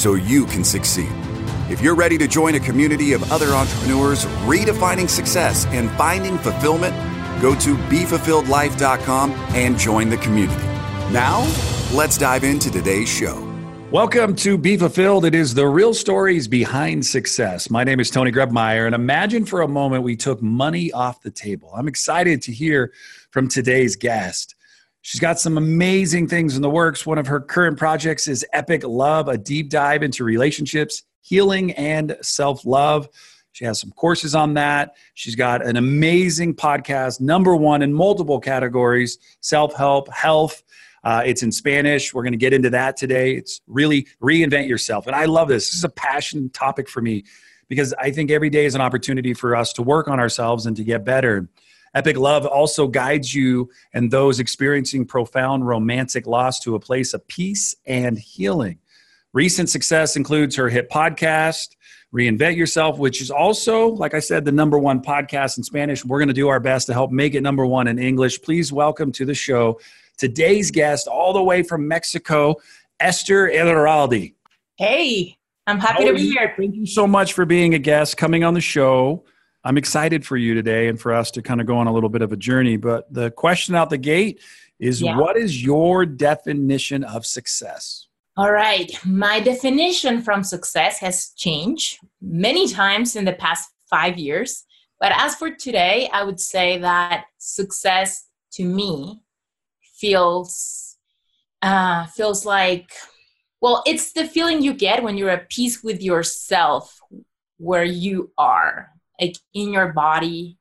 so you can succeed. If you're ready to join a community of other entrepreneurs redefining success and finding fulfillment, go to BeFulfilledLife.com and join the community. Now, let's dive into today's show. Welcome to Be Fulfilled. It is the real stories behind success. My name is Tony Grebmeyer, and imagine for a moment we took money off the table. I'm excited to hear from today's guest. She's got some amazing things in the works. One of her current projects is Epic Love, a deep dive into relationships, healing, and self love. She has some courses on that. She's got an amazing podcast, number one in multiple categories self help, health. Uh, it's in Spanish. We're going to get into that today. It's really reinvent yourself. And I love this. This is a passion topic for me because I think every day is an opportunity for us to work on ourselves and to get better. Epic Love also guides you and those experiencing profound romantic loss to a place of peace and healing. Recent success includes her hit podcast, Reinvent Yourself, which is also, like I said, the number one podcast in Spanish. We're going to do our best to help make it number one in English. Please welcome to the show today's guest, all the way from Mexico, Esther Iturralde. Hey, I'm happy to be here. Thank you so much for being a guest, coming on the show. I'm excited for you today and for us to kind of go on a little bit of a journey. But the question out the gate is yeah. what is your definition of success? All right. My definition from success has changed many times in the past five years. But as for today, I would say that success to me feels uh, feels like well, it's the feeling you get when you're at peace with yourself where you are like in your body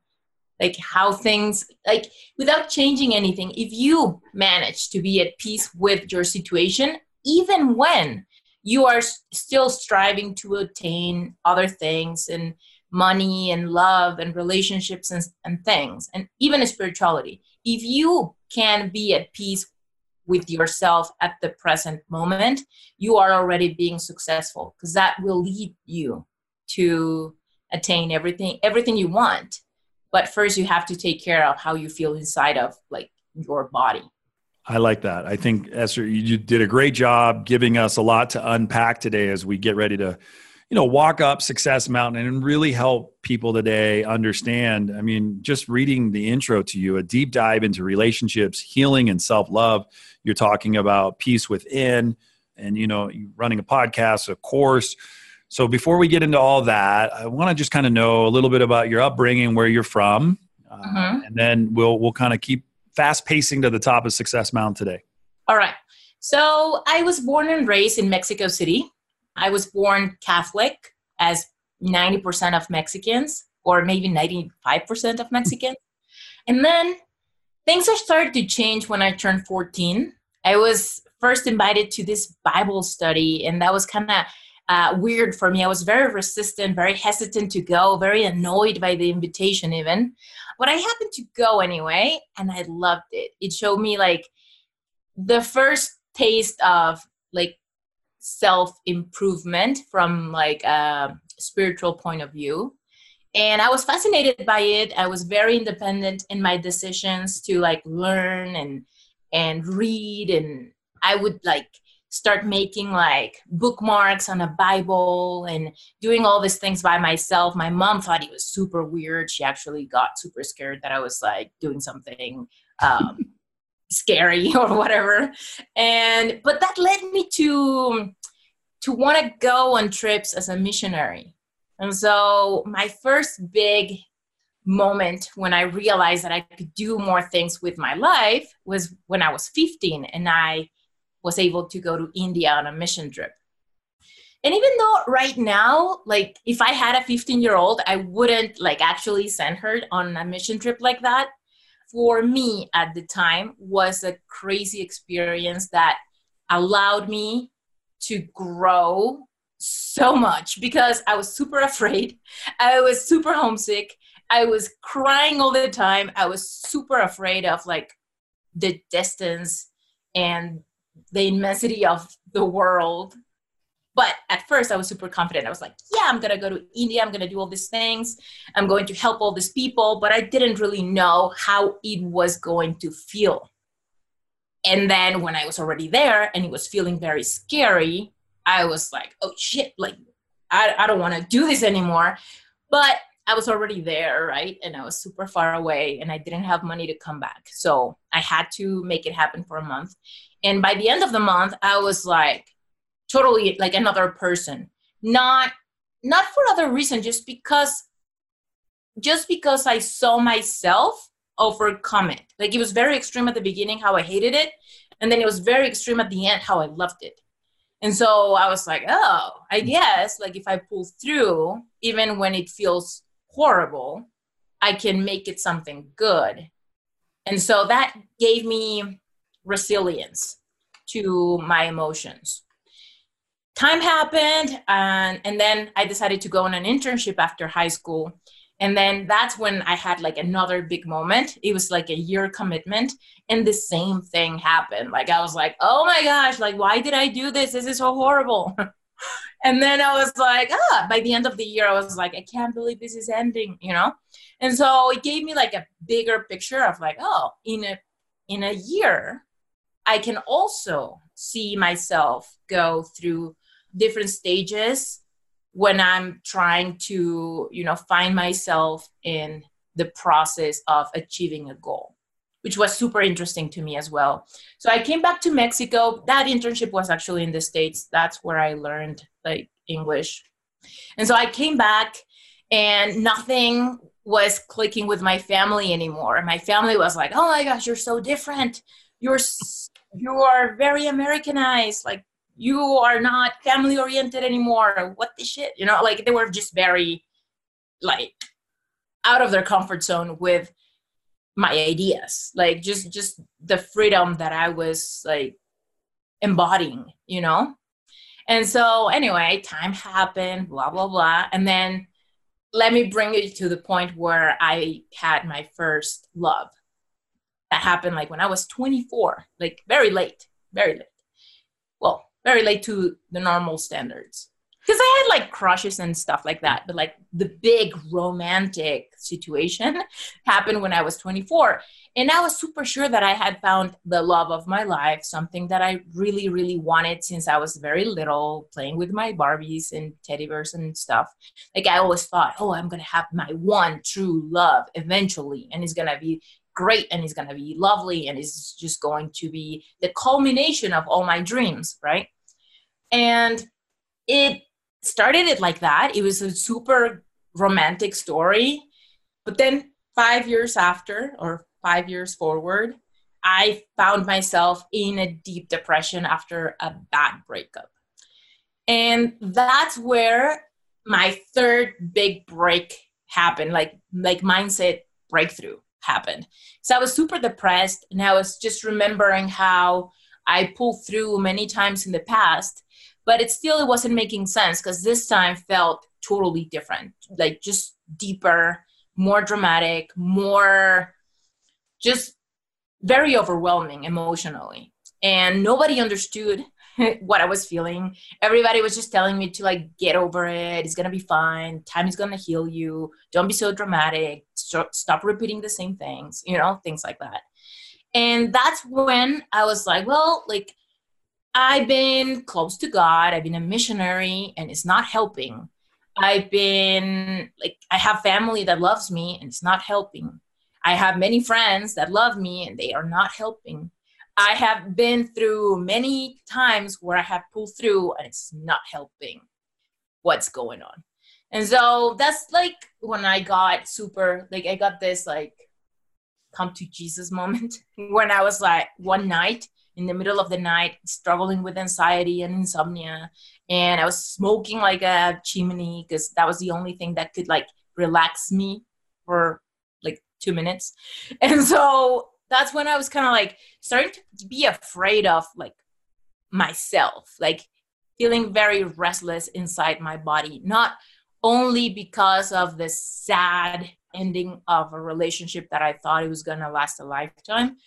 like how things like without changing anything if you manage to be at peace with your situation even when you are still striving to attain other things and money and love and relationships and, and things and even spirituality if you can be at peace with yourself at the present moment you are already being successful because that will lead you to attain everything everything you want but first you have to take care of how you feel inside of like your body I like that. I think Esther, you did a great job giving us a lot to unpack today as we get ready to, you know, walk up Success Mountain and really help people today understand. I mean, just reading the intro to you, a deep dive into relationships, healing, and self love. You're talking about peace within, and you know, running a podcast, a course. So before we get into all that, I want to just kind of know a little bit about your upbringing, where you're from, uh, mm-hmm. and then we'll we'll kind of keep fast pacing to the top of Success Mountain today. All right. So I was born and raised in Mexico City. I was born Catholic, as 90% of Mexicans, or maybe 95% of Mexicans. and then things started to change when I turned 14. I was first invited to this Bible study, and that was kind of uh, weird for me. I was very resistant, very hesitant to go, very annoyed by the invitation, even. But I happened to go anyway, and I loved it. It showed me like the first taste of like self improvement from like a spiritual point of view and i was fascinated by it i was very independent in my decisions to like learn and and read and i would like start making like bookmarks on a Bible and doing all these things by myself. My mom thought it was super weird. She actually got super scared that I was like doing something um, scary or whatever. And but that led me to to want to go on trips as a missionary. And so my first big moment when I realized that I could do more things with my life was when I was 15 and I was able to go to India on a mission trip. And even though right now, like if I had a 15 year old, I wouldn't like actually send her on a mission trip like that. For me at the time was a crazy experience that allowed me to grow so much because I was super afraid. I was super homesick. I was crying all the time. I was super afraid of like the distance and the immensity of the world. But at first, I was super confident. I was like, yeah, I'm going to go to India. I'm going to do all these things. I'm going to help all these people. But I didn't really know how it was going to feel. And then when I was already there and it was feeling very scary, I was like, oh shit, like, I, I don't want to do this anymore. But I was already there, right? And I was super far away and I didn't have money to come back. So I had to make it happen for a month. And by the end of the month, I was like totally like another person. Not not for other reason, just because just because I saw myself overcome it. Like it was very extreme at the beginning how I hated it, and then it was very extreme at the end how I loved it. And so I was like, oh, I mm. guess like if I pull through, even when it feels horrible, I can make it something good. And so that gave me resilience to my emotions. Time happened, and, and then I decided to go on an internship after high school. And then that's when I had like another big moment. It was like a year commitment, and the same thing happened. Like, I was like, oh my gosh, like, why did I do this? This is so horrible. and then I was like, ah, by the end of the year, I was like, I can't believe this is ending, you know? And so it gave me like a bigger picture of like, oh, in a in a year, I can also see myself go through different stages when I'm trying to, you know, find myself in the process of achieving a goal which was super interesting to me as well. So I came back to Mexico. That internship was actually in the States. That's where I learned like English. And so I came back and nothing was clicking with my family anymore. My family was like, "Oh my gosh, you're so different. You're you are very Americanized. Like you are not family oriented anymore. What the shit?" You know, like they were just very like out of their comfort zone with my ideas like just just the freedom that i was like embodying you know? And so anyway time happened blah blah blah. And then let me bring it to the point where i had my first love. That happened like when i was 24 like very late very late. Well very late to the normal standards because I had like crushes and stuff like that, but like the big romantic situation happened when I was 24. And I was super sure that I had found the love of my life, something that I really, really wanted since I was very little, playing with my Barbies and teddy bears and stuff. Like I always thought, oh, I'm going to have my one true love eventually, and it's going to be great and it's going to be lovely and it's just going to be the culmination of all my dreams, right? And it started it like that. It was a super romantic story. But then five years after, or five years forward, I found myself in a deep depression after a bad breakup. And that's where my third big break happened, like like mindset breakthrough happened. So I was super depressed and I was just remembering how I pulled through many times in the past but it still it wasn't making sense because this time felt totally different like just deeper more dramatic more just very overwhelming emotionally. And nobody understood what i was feeling. Everybody was just telling me to like get over it. It's gonna be fine. Time is gonna heal you. Don't be so dramatic. Stop repeating the same things you know things like that. And that's when i was like well like I've been close to God, I've been a missionary, and it's not helping. Mm. I've been like, I have family that loves me, and it's not helping. I have many friends that love me, and they are not helping. I have been through many times where I have pulled through, and it's not helping what's going on. And so that's like when I got super, like, I got this, like, come to Jesus moment when I was like, one night, in the middle of the night struggling with anxiety and insomnia. And i was smoking like a chimney because that was the only thing that could like relax me for like two minutes. And so that's when i was kind of like starting to be afraid of like myself like feeling very restless inside my body, not only because of the sad ending of a relationship that I thought it was going to last a lifetime,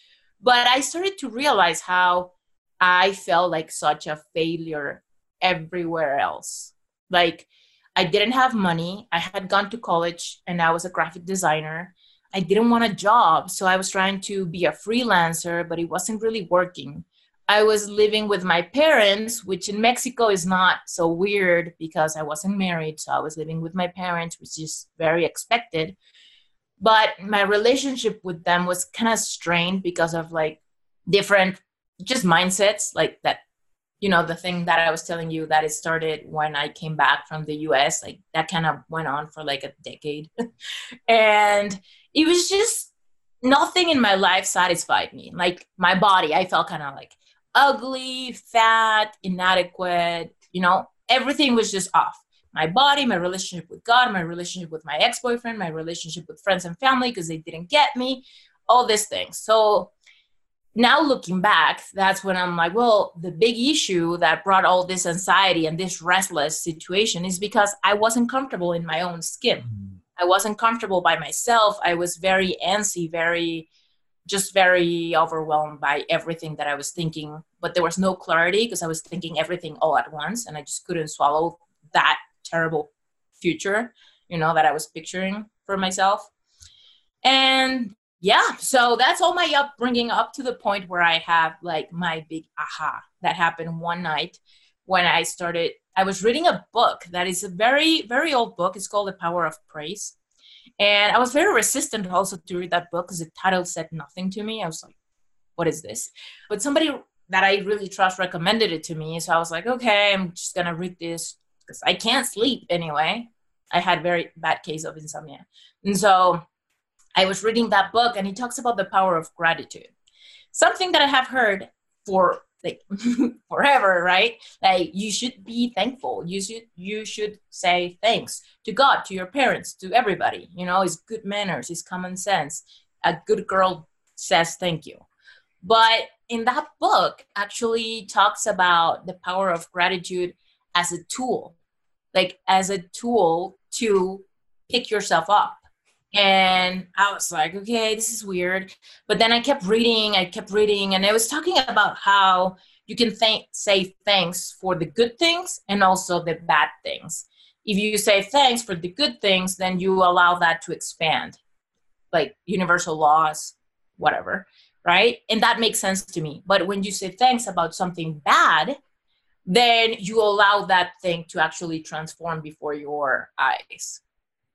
but I started to realize how I felt like such a failure everywhere else. Like, I didn't have money. I had gone to college and I was a graphic designer. I didn't want a job. So I was trying to be a freelancer, but it wasn't really working. I was living with my parents, which in Mexico is not so weird because I wasn't married. So I was living with my parents, which is very expected. But my relationship with them was kind of strained because of like different just mindsets, like that, you know, the thing that I was telling you that it started when I came back from the US, like that kind of went on for like a decade. and it was just nothing in my life satisfied me. Like my body, I felt kind of like ugly, fat, inadequate, you know, everything was just off. My body, my relationship with God, my relationship with my ex boyfriend, my relationship with friends and family because they didn't get me, all these things. So now looking back, that's when I'm like, well, the big issue that brought all this anxiety and this restless situation is because I wasn't comfortable in my own skin. Mm-hmm. I wasn't comfortable by myself. I was very antsy, very just very overwhelmed by everything that I was thinking, but there was no clarity because I was thinking everything all at once and I just couldn't swallow that terrible future, you know, that I was picturing for myself. And yeah, so that's all my upbringing up to the point where I have like my big aha that happened one night when I started. I was reading a book that is a very, very old book. It's called The Power of Praise and I was very resistant also to read that book because the title said nothing to me. I was like, what is this? But somebody that I really trust recommended it to me. So I was like, okay, I'm just going to read this because I can't sleep anyway. I had very bad case of insomnia. And so I was reading that book and he talks about the power of gratitude. Something that I have heard for like forever right like you should be thankful you should you should say thanks to god to your parents to everybody you know it's good manners it's common sense a good girl says thank you but in that book actually talks about the power of gratitude as a tool like as a tool to pick yourself up and I was like, okay, this is weird. But then I kept reading, I kept reading, and I was talking about how you can thank, say thanks for the good things and also the bad things. If you say thanks for the good things, then you allow that to expand, like universal laws, whatever, right? And that makes sense to me. But when you say thanks about something bad, then you allow that thing to actually transform before your eyes.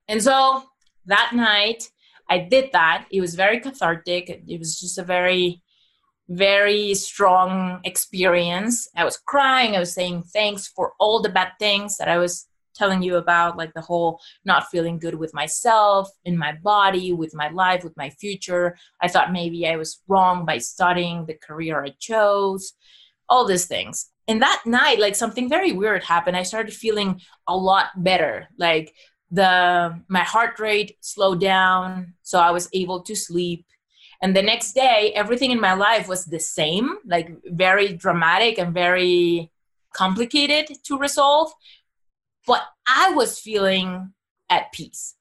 And so that night I did that. It was very cathartic. It was just a very, very strong experience. I was crying. I was saying thanks for all the bad things that I was telling you about, like the whole not feeling good with myself, in my body, with my life, with my future. I thought maybe I was wrong by studying the career I chose, all these things. And that night, like something very weird happened. I started feeling a lot better. Like the my heart rate slowed down so i was able to sleep and the next day everything in my life was the same like very dramatic and very complicated to resolve but i was feeling at peace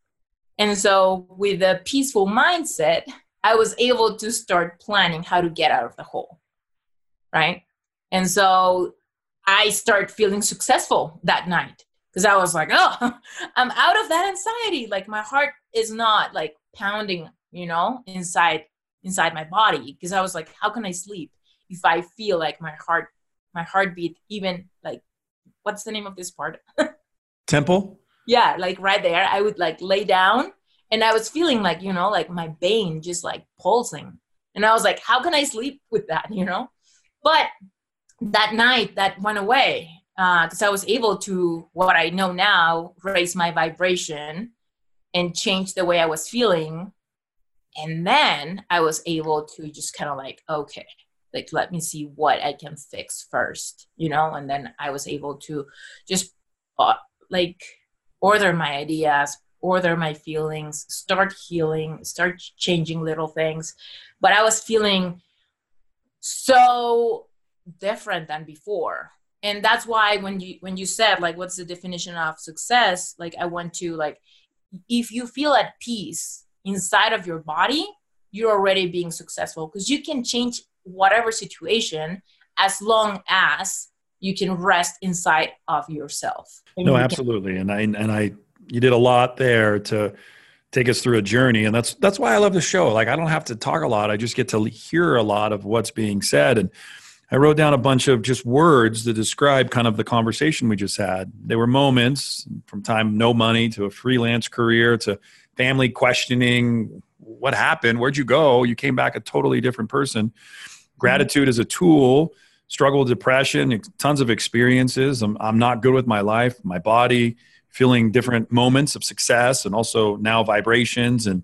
and so with a peaceful mindset i was able to start planning how to get out of the hole right and so i start feeling successful that night because I was like, oh, I'm out of that anxiety. Like my heart is not like pounding, you know, inside inside my body. Because I was like, how can I sleep if I feel like my heart, my heartbeat, even like, what's the name of this part? Temple. Yeah, like right there. I would like lay down, and I was feeling like, you know, like my vein just like pulsing, and I was like, how can I sleep with that, you know? But that night, that went away because uh, I was able to, what I know now, raise my vibration and change the way I was feeling. And then I was able to just kind of like, okay, like let me see what I can fix first, you know? And then I was able to just uh, like order my ideas, order my feelings, start healing, start changing little things. But I was feeling so different than before. And that's why when you when you said like what's the definition of success? Like i went to like if you feel at peace inside of your body you're already being successful because you can change whatever situation as long as you can rest inside of yourself. No absolutely. And i and i you did a lot there to take us through a journey. And that's that's why i love the show. Like i don't have to talk a lot. I just get to hear a lot of what's being said. And i wrote down a bunch of just words to describe kind of the conversation we just had. There were moments from time no money to a freelance career to family questioning what happened? Where'd you go? You came back a totally different person. Gratitude as a tool struggle depression tons of experiences. I'm, I'm not good with my life my body feeling different moments of success and also now vibrations and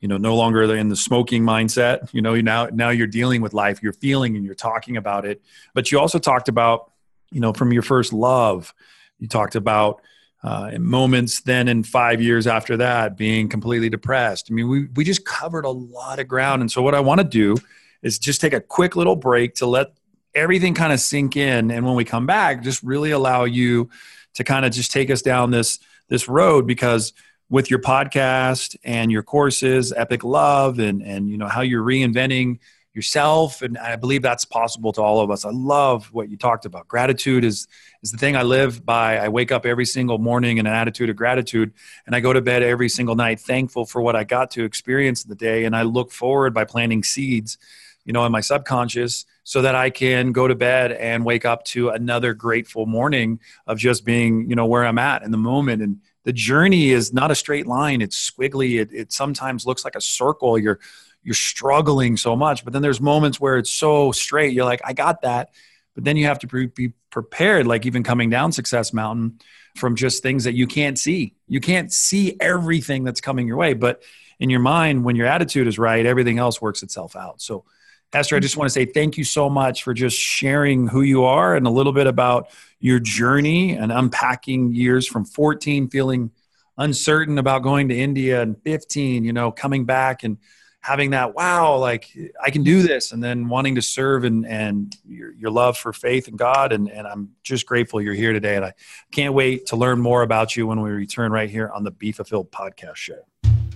you know no longer in the smoking mindset you know now now you're dealing with life you're feeling and you're talking about it. But you also talked about you know from your first love you talked about uh, moments then in five years after that being completely depressed. I mean we, we just covered a lot of ground. And so what i want to do is just take a quick little break to let everything kind of sink in. And when we come back just really allow you to kind of just take us down this this road because with your podcast and your courses epic love and and you know how you're reinventing yourself. And i believe that's possible to all of us. I love what you talked about. Gratitude is is the thing i live by. I wake up every single morning in an attitude of gratitude and i go to bed every single night thankful for what i got to experience in the day. And i look forward by planting seeds you know in my subconscious so that I can go to bed and wake up to another grateful morning of just being, you know, where I'm at in the moment. And the journey is not a straight line. It's squiggly. It, it sometimes looks like a circle. You're, you're struggling so much, but then there's moments where it's so straight. You're like, I got that. But then you have to be prepared, like even coming down Success Mountain from just things that you can't see. You can't see everything that's coming your way, but in your mind, when your attitude is right, everything else works itself out. So Esther, I just want to say thank you so much for just sharing who you are and a little bit about your journey and unpacking years from 14 feeling uncertain about going to India and 15, you know, coming back and having that wow, like I can do this, and then wanting to serve and and your, your love for faith and God, and and I'm just grateful you're here today, and I can't wait to learn more about you when we return right here on the Be Fulfilled podcast show.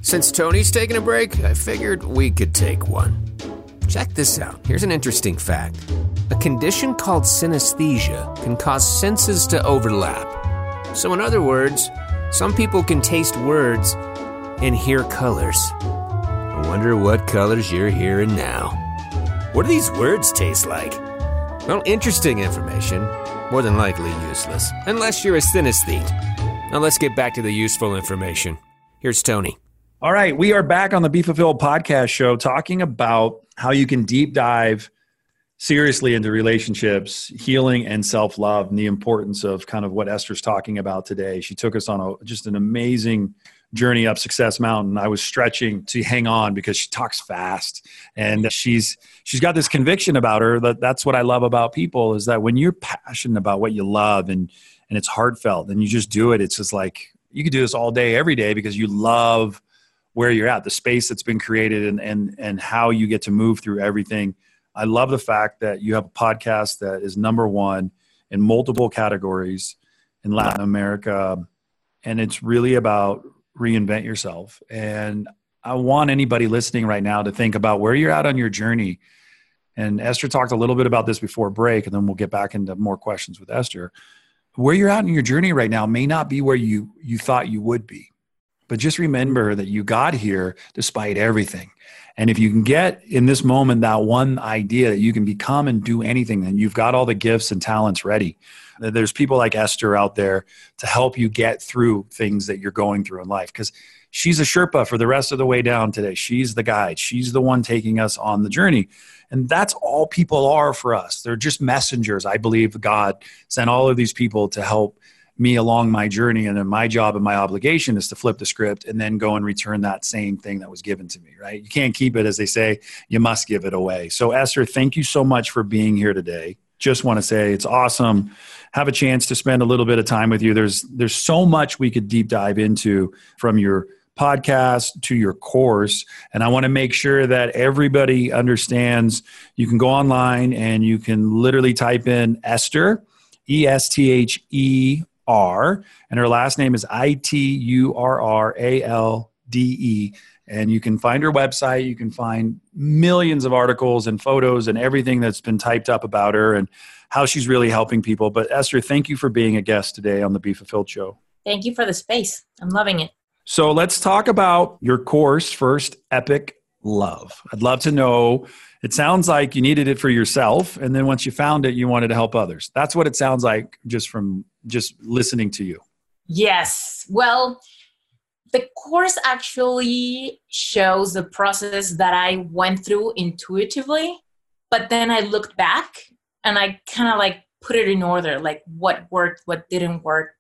Since Tony's taking a break, I figured we could take one. Check this out. Here's an interesting fact a condition called synesthesia can cause senses to overlap. So, in other words, some people can taste words and hear colors. I wonder what colors you're hearing now. What do these words taste like? Well, interesting information. More than likely useless, unless you're a synesthete. Now let's get back to the useful information. Here's Tony. All right, we are back on the Be Fulfilled podcast show talking about how you can deep dive seriously into relationships, healing, and self love, and the importance of kind of what Esther's talking about today. She took us on a just an amazing journey up Success Mountain. I was stretching to hang on because she talks fast, and she's she's got this conviction about her that that's what I love about people is that when you're passionate about what you love and and it's heartfelt and you just do it, it's just like you could do this all day, every day because you love where you're at, the space that's been created, and and and how you get to move through everything. I love the fact that you have a podcast that is number one in multiple categories in Latin America, and it's really about reinvent yourself. And I want anybody listening right now to think about where you're at on your journey. And Esther talked a little bit about this before break, and then we'll get back into more questions with Esther. Where you're at in your journey right now may not be where you you thought you would be. But just remember that you got here despite everything. And if you can get in this moment that one idea that you can become and do anything, then you've got all the gifts and talents ready. There's people like Esther out there to help you get through things that you're going through in life because she's a Sherpa for the rest of the way down today. She's the guide, she's the one taking us on the journey. And that's all people are for us. They're just messengers. I believe God sent all of these people to help me along my journey and then my job and my obligation is to flip the script and then go and return that same thing that was given to me right? You can't keep it as they say. You must give it away. So esther thank you so much for being here today. Just want to say it's awesome. Have a chance to spend a little bit of time with you. There's there's so much we could deep dive into from your podcast to your course and i want to make sure that everybody understands. You can go online and you can literally type in esther E S T H E R, and her last name is I T U R R A L D E. And you can find her website. You can find millions of articles and photos and everything that's been typed up about her and how she's really helping people. But Esther, thank you for being a guest today on the Be Fulfilled Show. Thank you for the space. I'm loving it. So let's talk about your course first, Epic Love. I'd love to know. It sounds like you needed it for yourself, and then once you found it, you wanted to help others. That's what it sounds like just from just listening to you. Yes. Well, the course actually shows the process that I went through intuitively, but then I looked back and I kind of like put it in order, like what worked, what didn't work,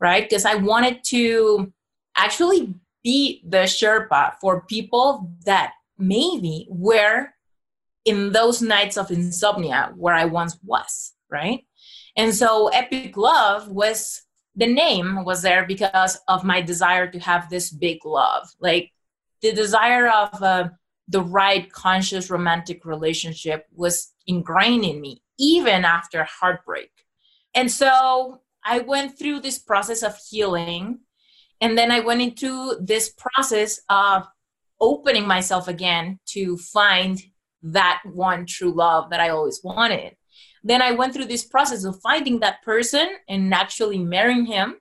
right? Because I wanted to actually be the Sherpa for people that maybe were in those nights of insomnia where I once was, right? And so Epic Love was the name was there because of my desire to have this big love, like the desire of uh, the right conscious romantic relationship was ingrained in me even after heartbreak. And so I went through this process of healing and then I went into this process of opening myself again to find that one true love that I always wanted. Then I went through this process of finding that person and actually marrying him.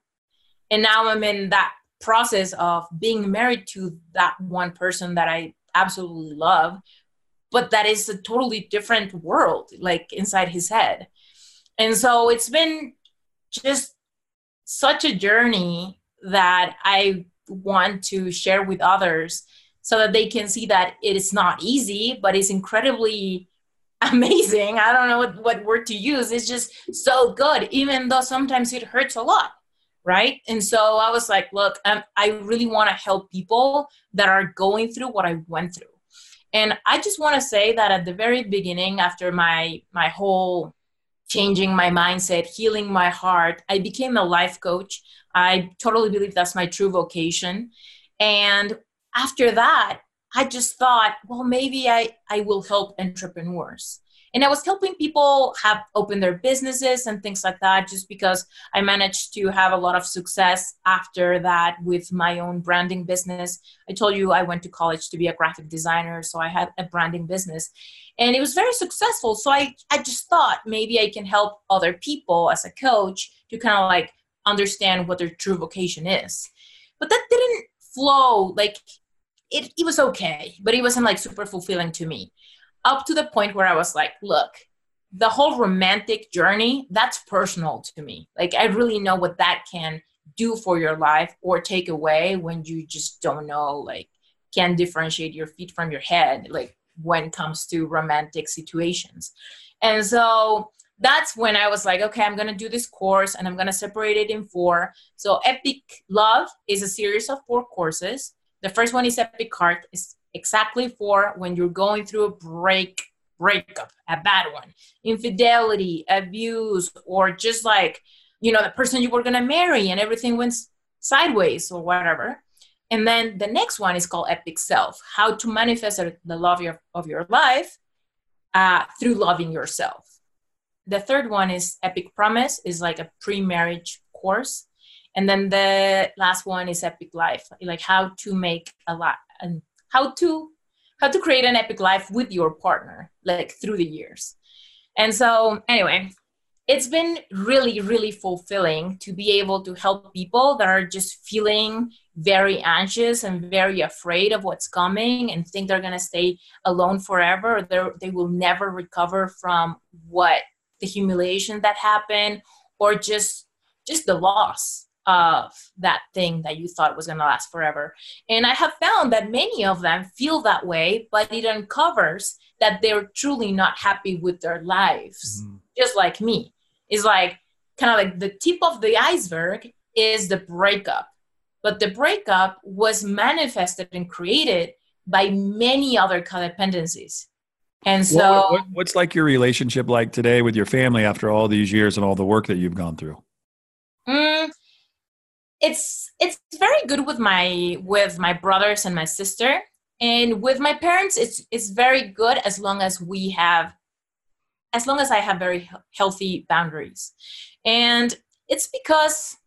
And now I'm in that process of being married to that one person that I absolutely love, but that is a totally different world, like inside his head. And so it's been just such a journey that I want to share with others so that they can see that it is not easy, but it's incredibly amazing. I don't know what, what word to use. It's just so good, even though sometimes it hurts a lot. Right. And so I was like, look, um, I really want to help people that are going through what I went through. And I just want to say that at the very beginning, after my my whole changing my mindset, healing my heart. I became a life coach. I totally believe that's my true vocation. And after that, I just thought, well, maybe I, I will help entrepreneurs. And i was helping people have open their businesses and things like that just because i managed to have a lot of success after that with my own branding business. I told you i went to college to be a graphic designer so i had a branding business. And it was very successful so i, I just thought maybe i can help other people as a coach to kind of like understand what their true vocation is but that didn't flow like it, it was okay but it wasn't like super fulfilling to me up to the point where I was like, look, the whole romantic journey, that's personal to me. Like, I really know what that can do for your life or take away when you just don't know, like, can differentiate your feet from your head, like, when it comes to romantic situations. And so that's when I was like, okay, I'm gonna do this course and I'm gonna separate it in four. So, Epic Love is a series of four courses. The first one is Epic Heart, is exactly for when you're going through a break breakup a bad one infidelity abuse or just like you know the person you were to marry and everything went sideways or whatever and then the next one is called epic self how to manifest the love of your, of your life uh, through loving yourself the third one is epic promise is like a pre-marriage course. And then the last one is epic life like how to make a lot and how to how to create an epic life with your partner like through the years. And so anyway it's been really really fulfilling to be able to help people that are just feeling very anxious and very afraid of what's coming and think they're going to stay alone forever or they will never recover from what the humiliation that happened or just just the loss of that thing that you thought was going to last forever. And I have found that many of them feel that way, but it uncovers that they're truly not happy with their lives, mm-hmm. just like me. It's like kind of like the tip of the iceberg is the breakup. But the breakup was manifested and created by many other codependencies. And so, what, what, what's like your relationship like today with your family after all these years and all the work that you've gone through? Mm, it's it's very good with my with my brothers and my sister and with my parents it's it's very good as long as we have as long as i have very healthy boundaries And it's because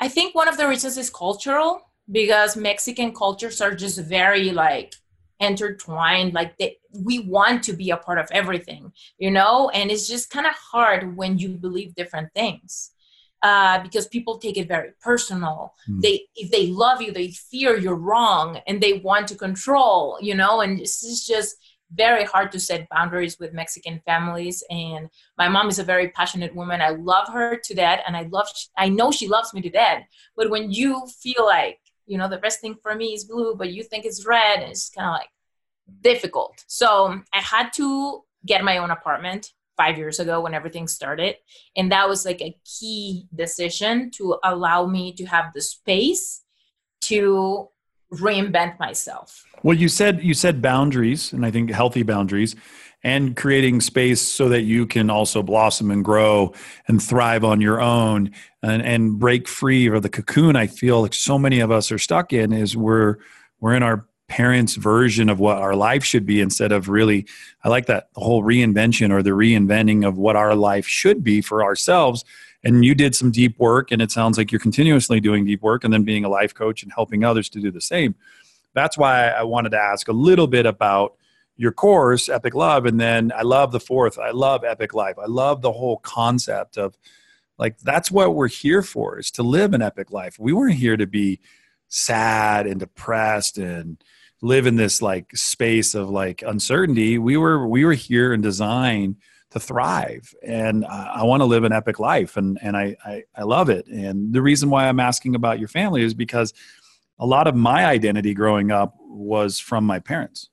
I think one of the reasons is cultural because Mexican cultures are just very like intertwined like they, we want to be a part of everything you know? And it's just kind of hard when you believe different things uh, because people take it very personal. Mm. they if they love you they fear you're wrong and they want to control you know? And this is just very hard to set boundaries with mexican families and my mom is a very passionate woman. I love her to death and i love i know she loves me to death. But when you feel like you know the best thing for me is blue but you think it's red and it's kind of like difficult. So i had to get my own apartment five years ago when everything started and that was like a key decision to allow me to have the space to reinvent myself. Well you said you said boundaries and i think healthy boundaries and creating space so that you can also blossom and grow and thrive on your own and, and break free of the cocoon i feel like so many of us are stuck in is we're we're in our parents version of what our life should be instead of really i like that the whole reinvention or the reinventing of what our life should be for ourselves and you did some deep work and it sounds like you're continuously doing deep work and then being a life coach and helping others to do the same that's why i wanted to ask a little bit about your course, Epic Love, and then I love the fourth. I love Epic Life. I love the whole concept of like that's what we're here for is to live an epic life. We weren't here to be sad and depressed and live in this like space of like uncertainty. We were we were here and designed to thrive and I, I want to live an epic life and and I, I I love it. And the reason why I'm asking about your family is because a lot of my identity growing up was from my parents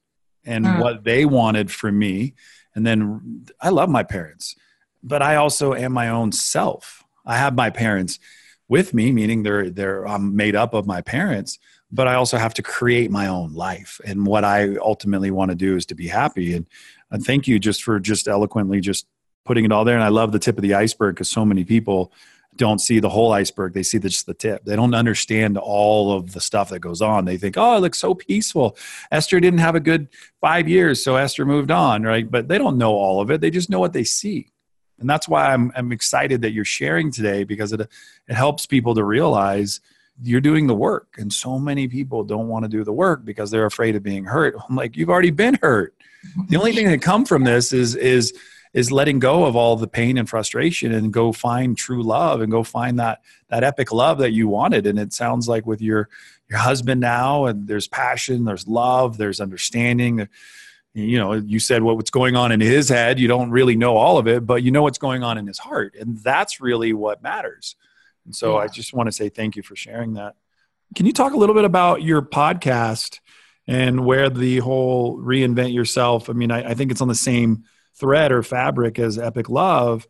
and mm. what they wanted from me. And then I love my parents, but I also am my own self. I have my parents with me, meaning they're they're I'm made up of my parents, but I also have to create my own life. And what I ultimately want to do is to be happy. And, and thank you just for just eloquently just putting it all there. And I love the tip of the iceberg because so many people don't see the whole iceberg. They see the, just the tip. They don't understand all of the stuff that goes on. They think, oh, it looks so peaceful. Esther didn't have a good five years, so Esther moved on, right? But they don't know all of it. They just know what they see. And that's why I'm, I'm excited that you're sharing today because it, it helps people to realize you're doing the work. And so many people don't want to do the work because they're afraid of being hurt. I'm like, you've already been hurt. The only thing that come from this is, is, is letting go of all the pain and frustration and go find true love and go find that that epic love that you wanted and it sounds like with your your husband now and there's passion there's love there's understanding you know you said what, what's going on in his head you don't really know all of it but you know what's going on in his heart and that's really what matters and so yeah. i just want to say thank you for sharing that can you talk a little bit about your podcast and where the whole reinvent yourself i mean i, I think it's on the same thread or fabric as Epic Love,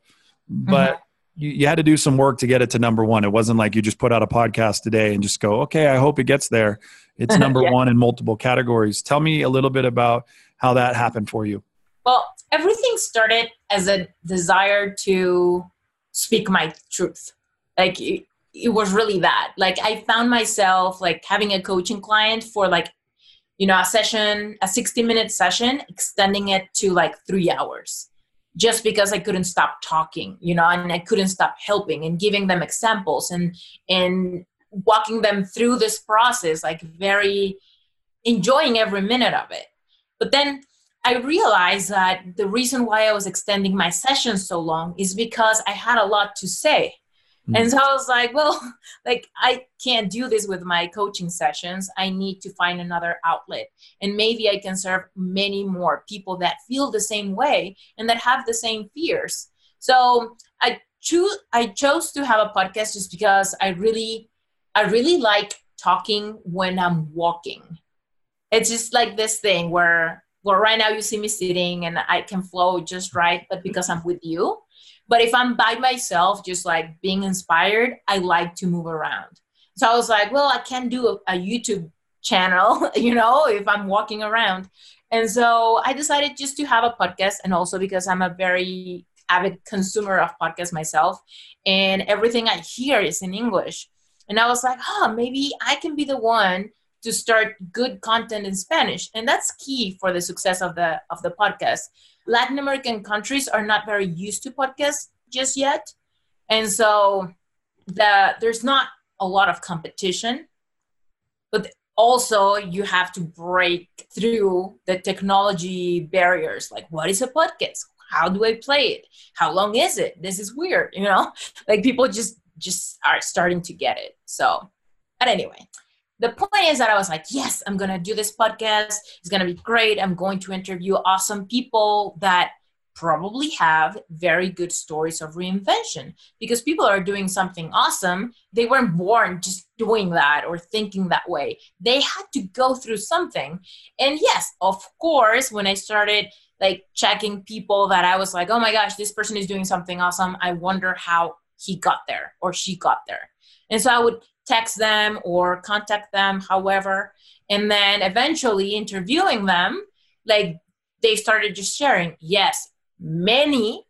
but mm-hmm. you, you, had to do some work to get it to number one. It wasn't like you just put out a podcast today and just go, okay, I hope it gets there. It's number yeah. one in multiple categories. Tell me a little bit about how that happened for you. Well, everything started as a desire to speak my truth. Like it, it was really that. Like I found myself like having a coaching client for like you know a session a 60 minute session extending it to like three hours just because i couldn't stop talking you know and i couldn't stop helping and giving them examples and and walking them through this process like very enjoying every minute of it but then i realized that the reason why i was extending my sessions so long is because i had a lot to say and mm. so I was like, well, like I can't do this with my coaching sessions. I need to find another outlet. And maybe I can serve many more people that feel the same way and that have the same fears. So I choose I chose to have a podcast just because I really I really like talking when I'm walking. It's just like this thing where well right now you see me sitting and I can flow just right, but because I'm with you, but if I'm by myself, just like being inspired, I like to move around. So I was like, well, I can't do a, a YouTube channel, you know, if I'm walking around. And so I decided just to have a podcast, and also because I'm a very avid consumer of podcasts myself, and everything I hear is in English. And I was like, oh, maybe I can be the one to start good content in Spanish, and that's key for the success of the of the podcast. Latin American countries are not very used to podcasts just yet. And so the there's not a lot of competition, but also you have to break through the technology barriers. Like, what is a podcast? How do I play it? How long is it? This is weird, you know? Like people just just are starting to get it. So, but anyway, the point is that I was like, yes, I'm going to do this podcast. It's going to be great. I'm going to interview awesome people that probably have very good stories of reinvention because people are doing something awesome. They weren't born just doing that or thinking that way. They had to go through something. And yes, of course, when I started like checking people that I was like, oh my gosh, this person is doing something awesome. I wonder how he got there or she got there. And so I would text them or contact them, however. And then eventually interviewing them, like they started just sharing, yes, many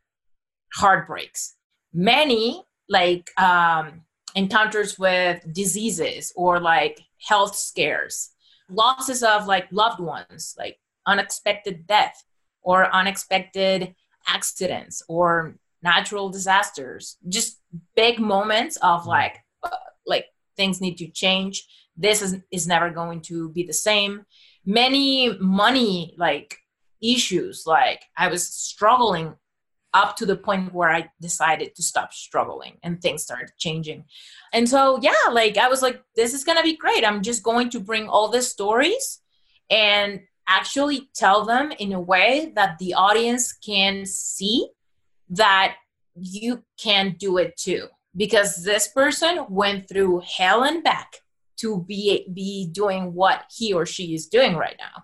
heartbreaks, many like um, encounters with diseases or like health scares, losses of like loved ones, like unexpected death or unexpected accidents or natural disasters, just big moments of like, uh, like things need to change. This is, is never going to be the same. Many money like issues like i was struggling up to the point where i decided to stop struggling and things started changing. And so yeah like i was like this is gonna be great. I'm just going to bring all the stories and actually tell them in a way that the audience can see that you can do it too because this person went through hell and back to be be doing what he or she is doing right now.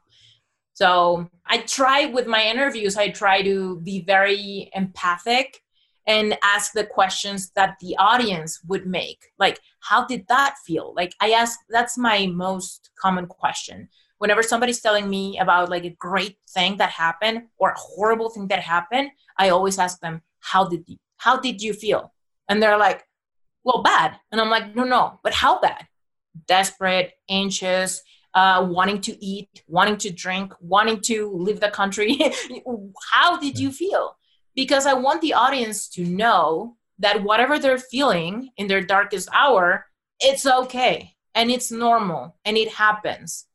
So i try with my interviews i try to be very empathic and ask the questions that the audience would make. Like how did that feel? Like i ask that's my most common question. Whenever somebody's telling me about like a great thing that happened or a horrible thing that happened i always ask them how did you how did you feel and they're like, well, bad. And I'm like, no, no, but how bad? Desperate, anxious, uh, wanting to eat, wanting to drink, wanting to leave the country. how did you feel? Because I want the audience to know that whatever they're feeling in their darkest hour, it's okay and it's normal and it happens.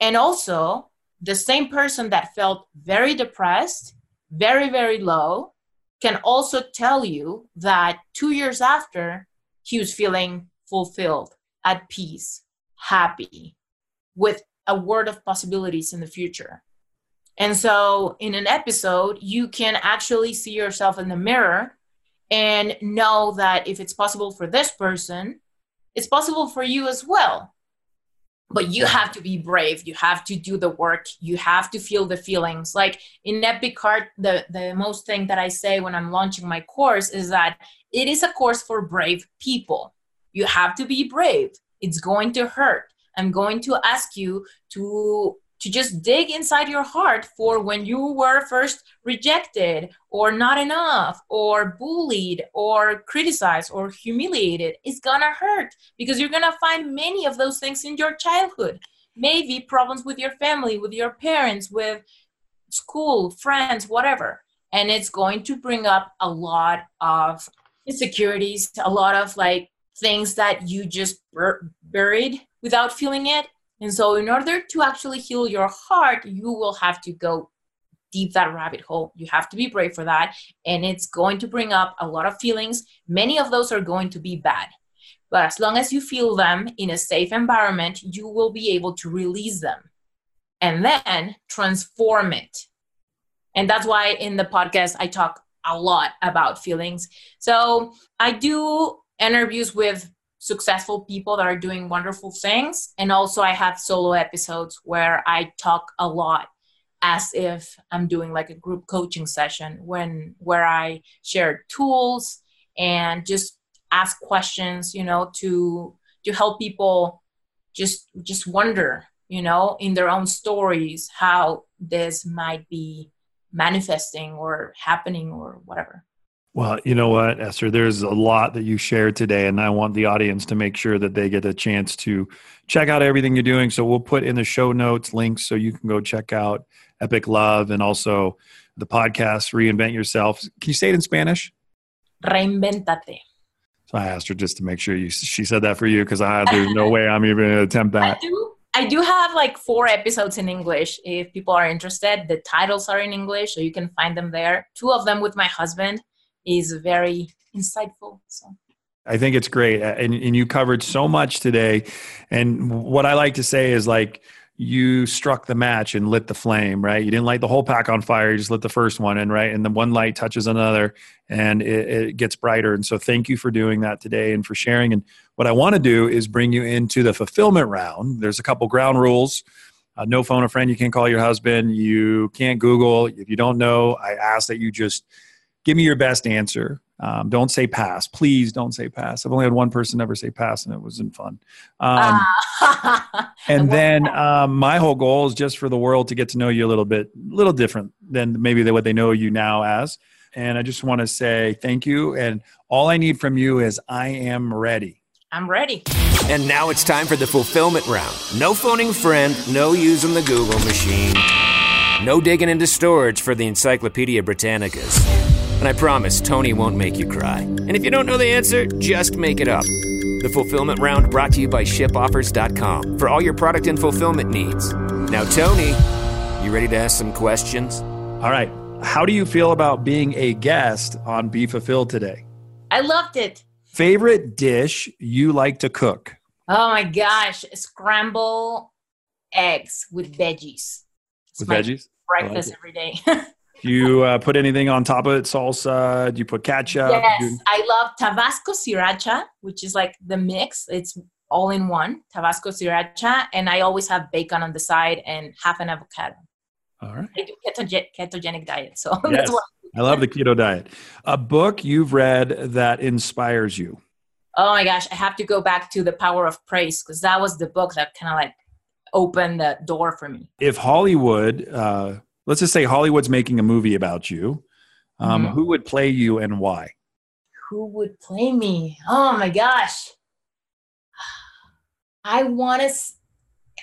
And also, the same person that felt very depressed, very, very low, can also tell you that two years after, he was feeling fulfilled, at peace, happy, with a world of possibilities in the future. And so, in an episode, you can actually see yourself in the mirror and know that if it's possible for this person, it's possible for you as well but you have to be brave. You have to do the work. You have to feel the feelings. Like in epic heart the the most thing that i say when i'm launching my course is that it is a course for brave people. You have to be brave. It's going to hurt. I'm going to ask you to to just dig inside your heart for when you were first rejected or not enough or bullied or criticized or humiliated it's gonna hurt because you're gonna find many of those things in your childhood. Maybe problems with your family with your parents with school friends whatever. And it's going to bring up a lot of insecurities a lot of like things that you just bur- buried without feeling it and so, in order to actually heal your heart, you will have to go deep that rabbit hole. You have to be brave for that. And it's going to bring up a lot of feelings. Many of those are going to be bad. But as long as you feel them in a safe environment, you will be able to release them and then transform it. And that's why in the podcast, I talk a lot about feelings. So I do interviews with successful people that are doing wonderful things. And also, I have solo episodes where I talk a lot as if I'm doing like a group coaching session when where I share tools and just ask questions, you know, to to help people just just wonder, you know, in their own stories how this might be manifesting or happening or whatever. Well, you know what, Esther, there's a lot that you shared today, and I want the audience to make sure that they get a chance to check out everything you're doing. So we'll put in the show notes links so you can go check out Epic Love and also the podcast, Reinvent Yourself. Can you say it in Spanish? Reinventate. So I asked her just to make sure you, she said that for you because I there's no way I'm even going to attempt I that. do. I do have like four episodes in English. If people are interested, the titles are in English, so you can find them there. Two of them with my husband is very insightful. So I think it's great. And, and you covered so much today. And what I like to say is like, you struck the match and lit the flame, right? You didn't light the whole pack on fire. You just lit the first one and right. And the one light touches another and it, it gets brighter. And so thank you for doing that today and for sharing. And what I want to do is bring you into the fulfillment round. There's a couple ground rules. Uh, no phone a friend. You can't call your husband. You can't Google. If you don't know, I ask that you just give me your best answer. Um, don't say pass. Please don't say pass. I've only had one person ever say pass, and it wasn't fun. Um, Ah. and then um, my whole goal is just for the world to get to know you a little bit, a little different than maybe they, what they know you now as. And I just want to say thank you. And all I need from you is I am ready. I'm ready. And now it's time for the fulfillment round. No phoning friend, no using the Google machine, no digging into storage for the Encyclopedia Britannicas. And I promise Tony won't make you cry. And if you don't know the answer, just make it up. The fulfillment round brought to you by shipoffers.com for all your product and fulfillment needs. Now, Tony, you ready to ask some questions? All right. How do you feel about being a guest on Be Fulfilled today? I loved it. Favorite dish you like to cook? Oh my gosh, scramble eggs with veggies. It's With my veggies? breakfast it. every day. Do you uh, put anything on top of it? Salsa? Do you put ketchup? yes, Do- I love Tabasco sriracha, which is like the mix. It's all in one Tabasco sriracha, and I always have bacon on the side and half an avocado. All right. I do ketogen- ketogenic diet, so Yes. that's what. I love the keto diet. A book you've read that inspires you. Oh my gosh, I have to go back to the Power of Praise because that was the book that kind of like opened the door for me. If Hollywood, uh, let's just say Hollywood's making a movie about you, um, Mhm. who would play you and why? who would play me? Oh my gosh. I want to. S-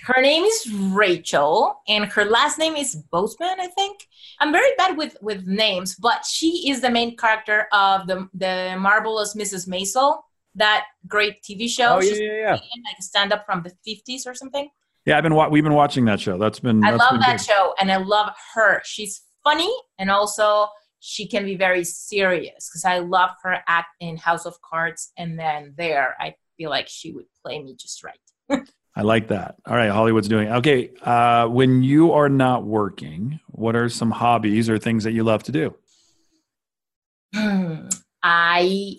her name is Rachel, and her last name is Boatman, I think. I'm very bad with with names, but she is the main character of the the marvelous Mrs. Maisel, that great TV show. Oh, yeah, She's yeah, yeah. like a stand up from the 50s or something. Yeah, I've been wa- we've been watching that show. That's been I that's love been that good. show, and I love her. She's funny, and also she can be very serious because I love her act in House of Cards, and then there, I feel like she would play me just right. I like that. All right, Hollywood's doing okay. Uh, when you are not working, what are some hobbies or things that you love to do? Hmm. I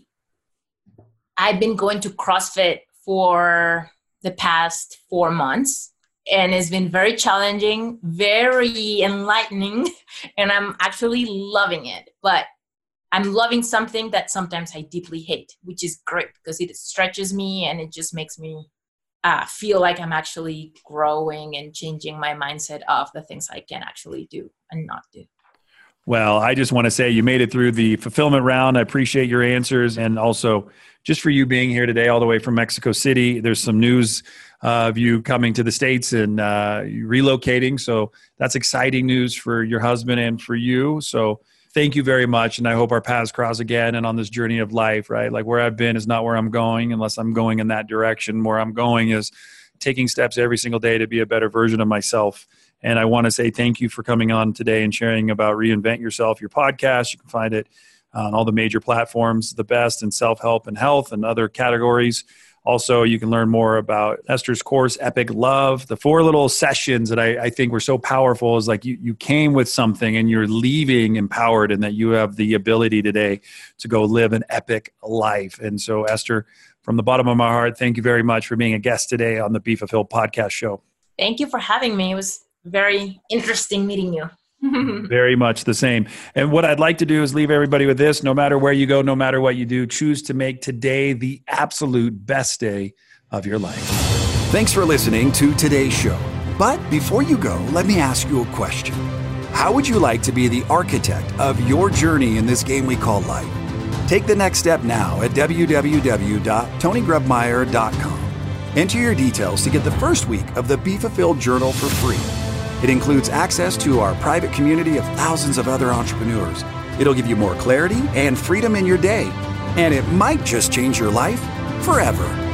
I've been going to CrossFit for the past four months, and it's been very challenging, very enlightening, and I'm actually loving it. But I'm loving something that sometimes I deeply hate, which is great because it stretches me and it just makes me uh, feel like I'm actually growing and changing my mindset of the things I can actually do and not do. Well, I just want to say you made it through the fulfillment round. I appreciate your answers and also just for you being here today, all the way from Mexico City. There's some news uh, of you coming to the States and uh, relocating. So that's exciting news for your husband and for you. So thank you very much. And I hope our paths cross again and on this journey of life, right? Like where I've been is not where I'm going unless I'm going in that direction. Where I'm going is taking steps every single day to be a better version of myself. And I want to say thank you for coming on today and sharing about Reinvent Yourself, your podcast. You can find it on all the major platforms, the best in self help and health and other categories. Also, you can learn more about Esther's course, Epic Love. The four little sessions that I, I think were so powerful is like you, you came with something and you're leaving empowered, and that you have the ability today to go live an epic life. And so, Esther, from the bottom of my heart, thank you very much for being a guest today on the Be Fulfilled podcast show. Thank you for having me. It was very interesting meeting you. Very much the same. And what I'd like to do is leave everybody with this no matter where you go, no matter what you do, choose to make today the absolute best day of your life. Thanks for listening to today's show. But before you go, let me ask you a question. How would you like to be the architect of your journey in this game we call life? Take the next step now at www.tonygrebmeier.com. Enter your details to get the first week of the Be Fulfilled Journal for free. It includes access to our private community of thousands of other entrepreneurs, It'll give you more clarity and freedom in your day. And it might just change your life forever.